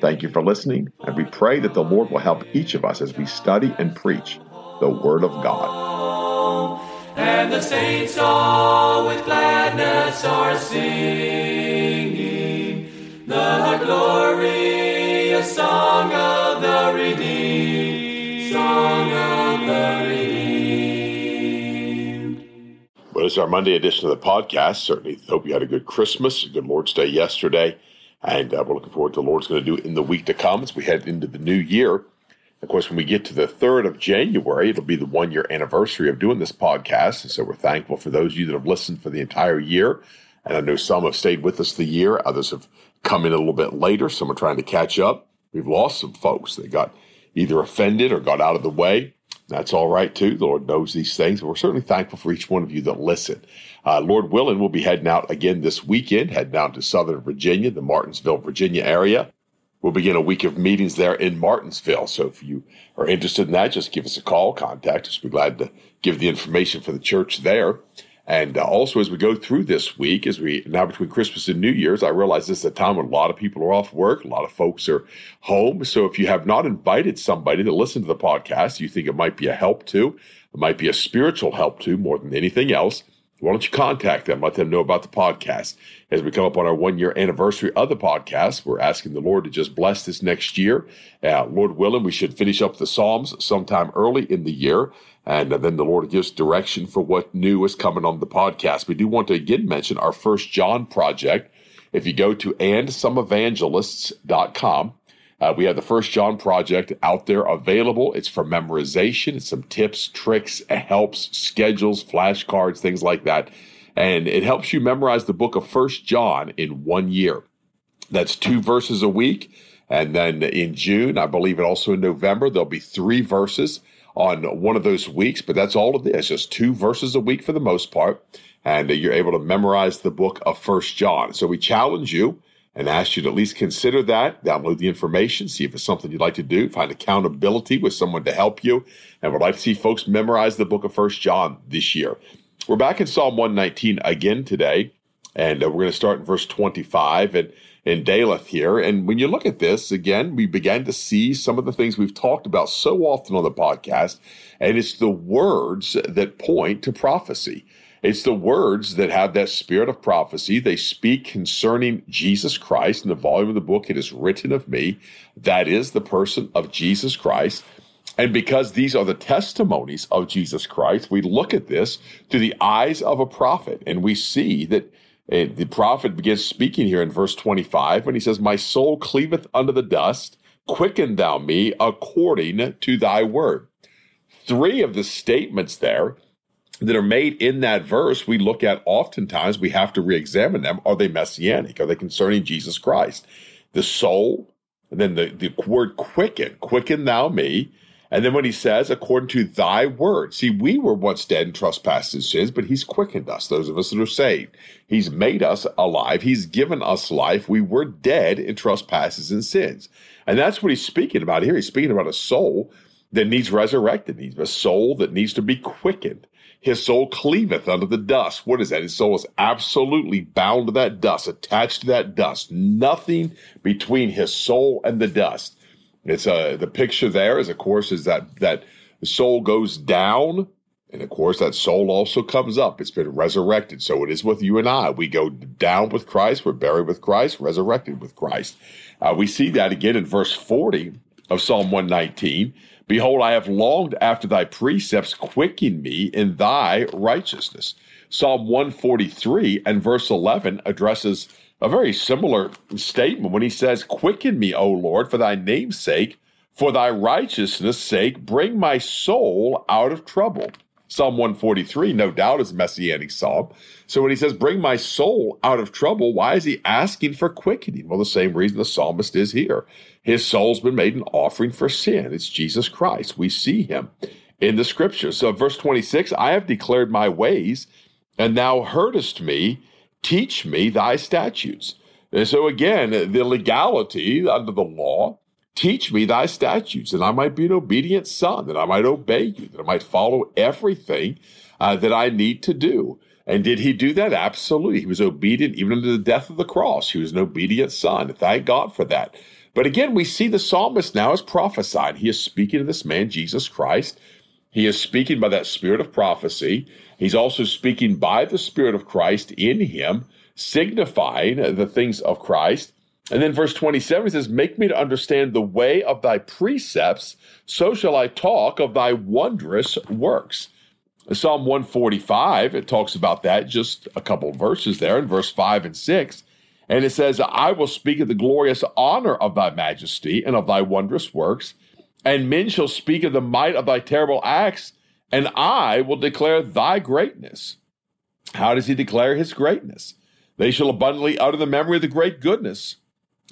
Thank you for listening, and we pray that the Lord will help each of us as we study and preach the Word of God. And the saints all with gladness are singing the glorious song of the redeemed, song of the redeemed. Well, it's our Monday edition of the podcast. Certainly hope you had a good Christmas, a good Lord's Day yesterday. And uh, we're looking forward to the Lord's going to do in the week to come as we head into the new year. Of course, when we get to the 3rd of January, it'll be the one year anniversary of doing this podcast. And so we're thankful for those of you that have listened for the entire year. And I know some have stayed with us the year, others have come in a little bit later. Some are trying to catch up. We've lost some folks that got either offended or got out of the way. That's all right too. The Lord knows these things. We're certainly thankful for each one of you that listen. Uh, Lord willing, we'll be heading out again this weekend, heading down to Southern Virginia, the Martinsville, Virginia area. We'll begin a week of meetings there in Martinsville. So if you are interested in that, just give us a call, contact us. We're glad to give the information for the church there. And uh, also, as we go through this week, as we now between Christmas and New Year's, I realize this is a time when a lot of people are off work, a lot of folks are home. So if you have not invited somebody to listen to the podcast, you think it might be a help to, it might be a spiritual help to more than anything else, why don't you contact them? Let them know about the podcast. As we come up on our one year anniversary of the podcast, we're asking the Lord to just bless this next year. Uh, Lord willing, we should finish up the Psalms sometime early in the year. And then the Lord gives direction for what new is coming on the podcast. We do want to again mention our first John project. If you go to andsomeevangelists.com, uh, we have the First John project out there available. It's for memorization. It's some tips, tricks, helps, schedules, flashcards, things like that. And it helps you memorize the book of First John in one year. That's two verses a week. And then in June, I believe, and also in November, there'll be three verses on one of those weeks. But that's all of this, just two verses a week for the most part. And you're able to memorize the book of First John. So we challenge you and ask you to at least consider that, download the information, see if it's something you'd like to do, find accountability with someone to help you, and would like to see folks memorize the book of First John this year. We're back in Psalm 119 again today, and uh, we're going to start in verse 25 and in Daleth here. And when you look at this, again, we began to see some of the things we've talked about so often on the podcast, and it's the words that point to prophecy. It's the words that have that spirit of prophecy. They speak concerning Jesus Christ. In the volume of the book, it is written of me. That is the person of Jesus Christ. And because these are the testimonies of Jesus Christ, we look at this through the eyes of a prophet. And we see that uh, the prophet begins speaking here in verse 25 when he says, My soul cleaveth unto the dust, quicken thou me according to thy word. Three of the statements there that are made in that verse, we look at oftentimes, we have to re examine them. Are they messianic? Are they concerning Jesus Christ? The soul, and then the, the word quicken, quicken thou me. And then when he says, according to thy word, see, we were once dead in trespasses and sins, but he's quickened us, those of us that are saved. He's made us alive. He's given us life. We were dead in trespasses and sins. And that's what he's speaking about here. He's speaking about a soul that needs resurrected, needs a soul that needs to be quickened. His soul cleaveth unto the dust. What is that? His soul is absolutely bound to that dust, attached to that dust. Nothing between his soul and the dust. It's uh, the picture there is, of course, is that that the soul goes down, and of course that soul also comes up. It's been resurrected. So it is with you and I. We go down with Christ, we're buried with Christ, resurrected with Christ. Uh, we see that again in verse 40 of Psalm 119. Behold, I have longed after thy precepts, quicken me in thy righteousness. Psalm 143 and verse 11 addresses a very similar statement when he says, Quicken me, O Lord, for thy name's sake, for thy righteousness' sake, bring my soul out of trouble. Psalm 143, no doubt, is a messianic psalm. So when he says, Bring my soul out of trouble, why is he asking for quickening? Well, the same reason the psalmist is here. His soul's been made an offering for sin. It's Jesus Christ. We see him in the scriptures. So, verse 26 I have declared my ways, and thou heardest me. Teach me thy statutes. And so, again, the legality under the law teach me thy statutes, that I might be an obedient son, that I might obey you, that I might follow everything uh, that I need to do. And did he do that? Absolutely. He was obedient even unto the death of the cross. He was an obedient son. Thank God for that. But again, we see the psalmist now as prophesied. He is speaking to this man, Jesus Christ. He is speaking by that spirit of prophecy. He's also speaking by the spirit of Christ in him, signifying the things of Christ. And then verse 27 says, Make me to understand the way of thy precepts, so shall I talk of thy wondrous works. Psalm 145, it talks about that, just a couple verses there in verse 5 and 6. And it says, I will speak of the glorious honor of thy majesty and of thy wondrous works, and men shall speak of the might of thy terrible acts, and I will declare thy greatness. How does he declare his greatness? They shall abundantly utter the memory of the great goodness,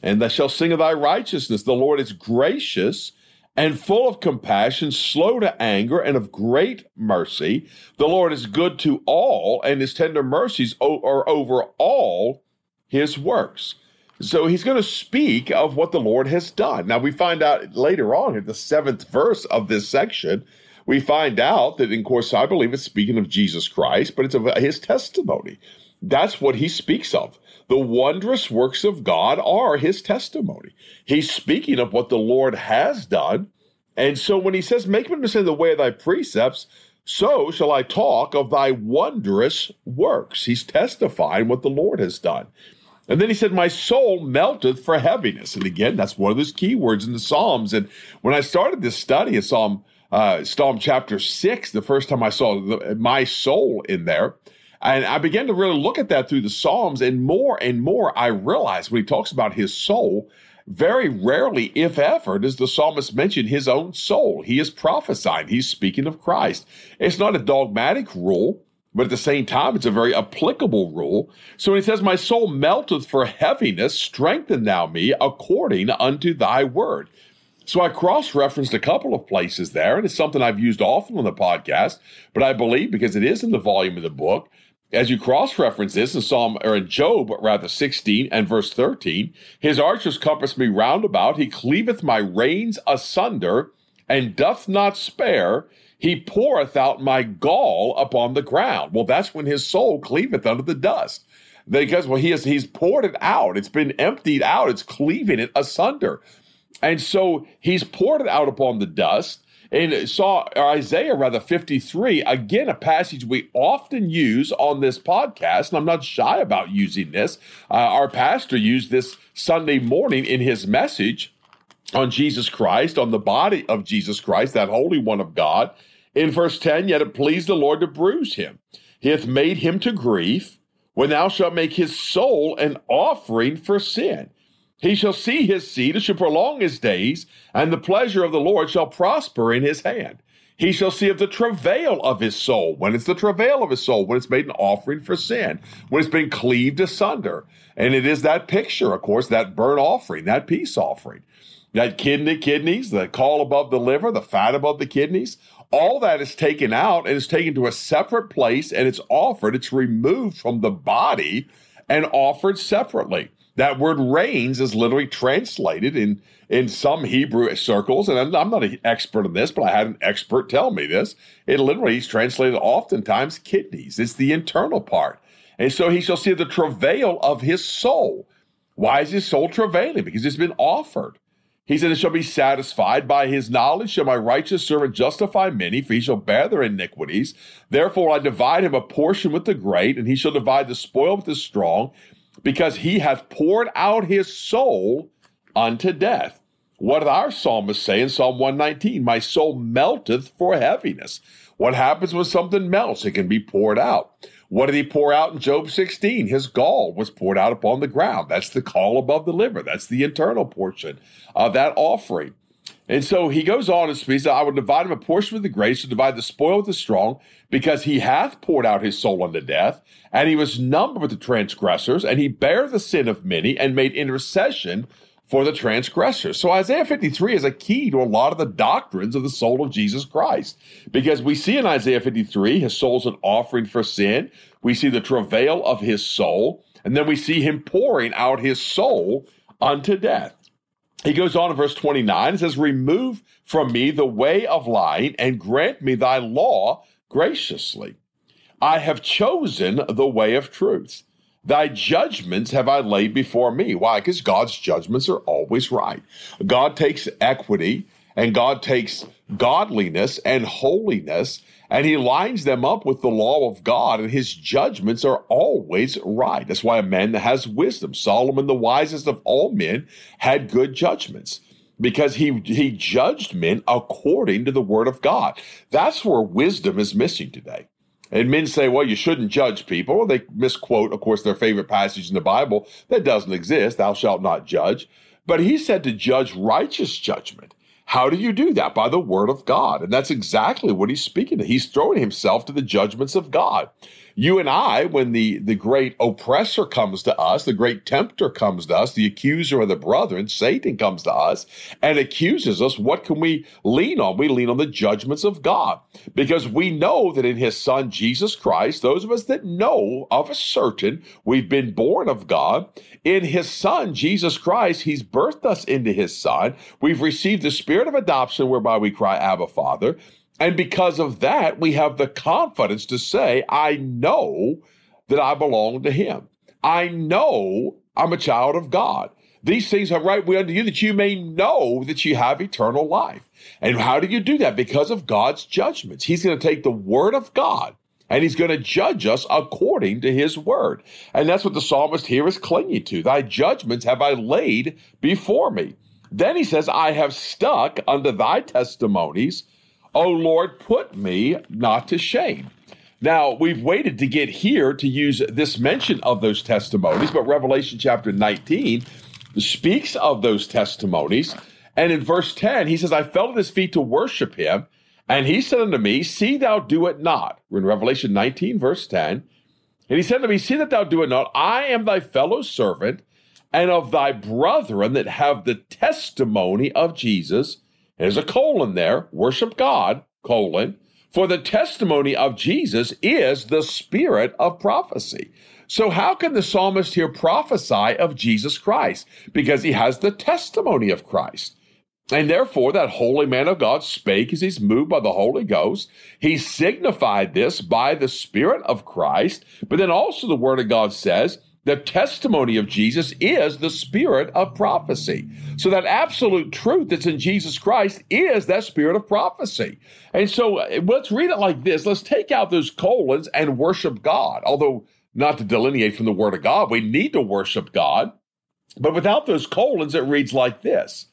and they shall sing of thy righteousness. The Lord is gracious and full of compassion, slow to anger, and of great mercy. The Lord is good to all, and his tender mercies are over all his works. So he's going to speak of what the Lord has done. Now we find out later on in the seventh verse of this section, we find out that, in course, I believe it's speaking of Jesus Christ, but it's of his testimony. That's what he speaks of. The wondrous works of God are his testimony. He's speaking of what the Lord has done. And so when he says, Make me understand the way of thy precepts, so shall I talk of thy wondrous works. He's testifying what the Lord has done. And then he said, My soul melteth for heaviness. And again, that's one of those key words in the Psalms. And when I started this study of Psalm, uh, Psalm chapter six, the first time I saw the, my soul in there, and I began to really look at that through the Psalms, and more and more I realized when he talks about his soul, very rarely, if ever, does the psalmist mention his own soul. He is prophesying, he's speaking of Christ. It's not a dogmatic rule. But at the same time, it's a very applicable rule. So when he says, My soul melteth for heaviness, strengthen thou me according unto thy word. So I cross referenced a couple of places there, and it's something I've used often on the podcast, but I believe because it is in the volume of the book, as you cross reference this in Psalm or in Job, rather 16 and verse 13, his archers compass me round about, he cleaveth my reins asunder, and doth not spare. He poureth out my gall upon the ground. Well, that's when his soul cleaveth under the dust. Because well, he has he's poured it out. It's been emptied out. It's cleaving it asunder. And so he's poured it out upon the dust. And saw Isaiah rather 53, again, a passage we often use on this podcast, and I'm not shy about using this. Uh, our pastor used this Sunday morning in his message on Jesus Christ, on the body of Jesus Christ, that Holy One of God. In verse 10, yet it pleased the Lord to bruise him. He hath made him to grief, when thou shalt make his soul an offering for sin. He shall see his seed, and shall prolong his days, and the pleasure of the Lord shall prosper in his hand. He shall see of the travail of his soul. When it's the travail of his soul, when it's made an offering for sin, when it's been cleaved asunder. And it is that picture, of course, that burnt offering, that peace offering that kidney kidneys, the caul above the liver, the fat above the kidneys, all that is taken out and is taken to a separate place and it's offered, it's removed from the body and offered separately. That word reins is literally translated in, in some Hebrew circles, and I'm, I'm not an expert in this, but I had an expert tell me this. It literally is translated oftentimes kidneys. It's the internal part. And so he shall see the travail of his soul. Why is his soul travailing? Because it's been offered. He said, It shall be satisfied by his knowledge shall my righteous servant justify many, for he shall bear their iniquities. Therefore I divide him a portion with the great, and he shall divide the spoil with the strong, because he hath poured out his soul unto death. What did our psalmist say in Psalm 119? My soul melteth for heaviness. What happens when something melts? It can be poured out. What did he pour out in Job 16? His gall was poured out upon the ground. That's the caul above the liver. That's the internal portion of that offering. And so he goes on and speaks, I will divide him a portion with the grace to divide the spoil with the strong, because he hath poured out his soul unto death, and he was numbered with the transgressors, and he bare the sin of many, and made intercession for the transgressors. So Isaiah 53 is a key to a lot of the doctrines of the soul of Jesus Christ. Because we see in Isaiah 53, his soul's an offering for sin. We see the travail of his soul. And then we see him pouring out his soul unto death. He goes on in verse 29 and says, Remove from me the way of lying and grant me thy law graciously. I have chosen the way of truth. Thy judgments have I laid before me. Why? Because God's judgments are always right. God takes equity and God takes godliness and holiness and he lines them up with the law of God, and his judgments are always right. That's why a man that has wisdom, Solomon, the wisest of all men, had good judgments because he he judged men according to the word of God. That's where wisdom is missing today. And men say, well, you shouldn't judge people. They misquote, of course, their favorite passage in the Bible that doesn't exist, thou shalt not judge. But he said to judge righteous judgment. How do you do that? By the word of God. And that's exactly what he's speaking to. He's throwing himself to the judgments of God. You and I, when the, the great oppressor comes to us, the great tempter comes to us, the accuser of the brethren, Satan comes to us and accuses us, what can we lean on? We lean on the judgments of God because we know that in his son, Jesus Christ, those of us that know of a certain we've been born of God, in his son, Jesus Christ, he's birthed us into his son. We've received the spirit of adoption whereby we cry, Abba, Father. And because of that, we have the confidence to say, I know that I belong to him. I know I'm a child of God. These things are right unto you that you may know that you have eternal life. And how do you do that? Because of God's judgments. He's going to take the word of God and he's going to judge us according to his word. And that's what the psalmist here is clinging to. Thy judgments have I laid before me. Then he says, I have stuck unto thy testimonies O Lord, put me not to shame. Now, we've waited to get here to use this mention of those testimonies, but Revelation chapter 19 speaks of those testimonies. And in verse 10, he says, I fell at his feet to worship him. And he said unto me, See thou do it not. We're in Revelation 19, verse 10. And he said unto me, See that thou do it not. I am thy fellow servant and of thy brethren that have the testimony of Jesus. There's a colon there. Worship God, colon. For the testimony of Jesus is the spirit of prophecy. So, how can the psalmist here prophesy of Jesus Christ? Because he has the testimony of Christ. And therefore, that holy man of God spake as he's moved by the Holy Ghost. He signified this by the Spirit of Christ. But then also, the Word of God says the testimony of Jesus is the spirit of prophecy. So that absolute truth that's in Jesus Christ is that spirit of prophecy. And so uh, let's read it like this. Let's take out those colons and worship God. Although not to delineate from the word of God, we need to worship God. But without those colons, it reads like this.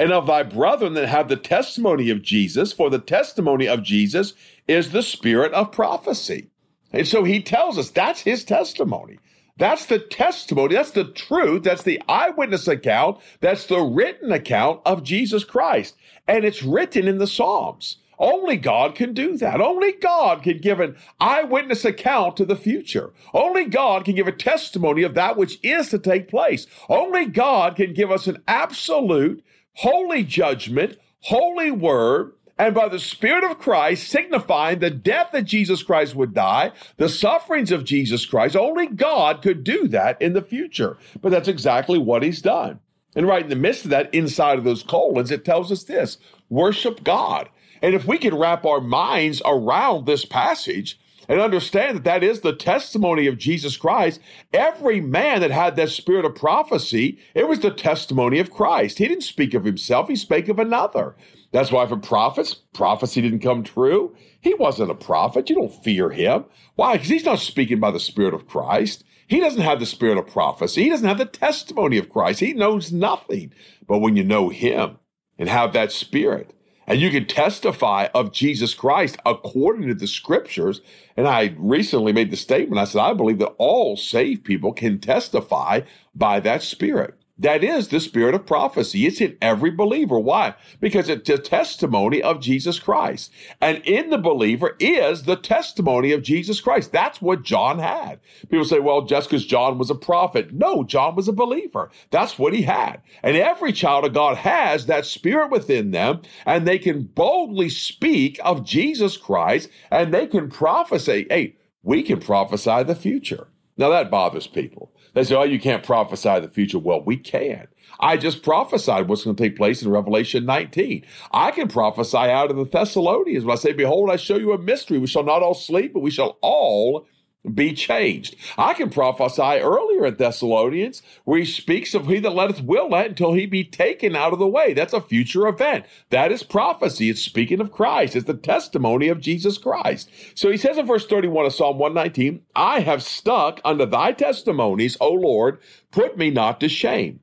And of thy brethren that have the testimony of Jesus, for the testimony of Jesus is the spirit of prophecy. And so he tells us that's his testimony. That's the testimony. That's the truth. That's the eyewitness account. That's the written account of Jesus Christ. And it's written in the Psalms. Only God can do that. Only God can give an eyewitness account to the future. Only God can give a testimony of that which is to take place. Only God can give us an absolute, holy judgment, holy word, and by the Spirit of Christ, signifying the death that Jesus Christ would die, the sufferings of Jesus Christ. Only God could do that in the future. But that's exactly what he's done. And right in the midst of that, inside of those colons, it tells us this worship God. And if we can wrap our minds around this passage, and understand that that is the testimony of Jesus Christ. Every man that had that spirit of prophecy, it was the testimony of Christ. He didn't speak of himself, he spake of another. That's why for prophets, prophecy didn't come true. He wasn't a prophet. You don't fear him. Why? Because he's not speaking by the Spirit of Christ. He doesn't have the spirit of prophecy. He doesn't have the testimony of Christ. He knows nothing. But when you know him and have that spirit, and you can testify of Jesus Christ according to the scriptures. And I recently made the statement I said, I believe that all saved people can testify by that spirit That is the spirit of prophecy. It's in every believer. Why? Because it's a testimony of Jesus Christ. And in the believer is the testimony of Jesus Christ. That's what John had. People say, well, just because John was a prophet. No, John was a believer. That's what he had. And every child of God has that spirit within them, and they can boldly speak of Jesus Christ and they can prophesy. Hey, we can prophesy the future. Now that bothers people. They say, oh, you can't prophesy the future. Well, we can. I just prophesied what's going to take place in Revelation 19. I can prophesy out of the Thessalonians when I say, Behold, I show you a mystery. We shall not all sleep, but we shall all be changed. I can prophesy earlier in Thessalonians where he speaks of he that letteth will let until he be taken out of the way. That's a future event. That is prophecy. It's speaking of Christ. It's the testimony of Jesus Christ. So he says in verse 31 of Psalm 119, I have stuck under thy testimonies, O Lord, put me not to shame.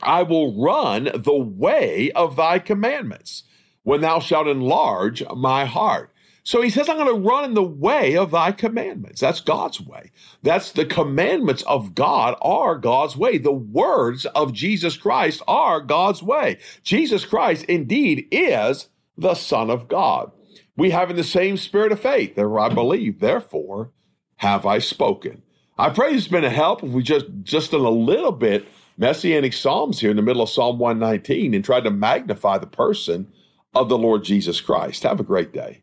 I will run the way of thy commandments when thou shalt enlarge my heart. So he says, I'm going to run in the way of thy commandments. That's God's way. That's the commandments of God are God's way. The words of Jesus Christ are God's way. Jesus Christ indeed is the Son of God. We have in the same spirit of faith. Therefore, I believe, therefore have I spoken. I pray it's been a help if we just just done a little bit messianic psalms here in the middle of Psalm 119 and tried to magnify the person of the Lord Jesus Christ. Have a great day.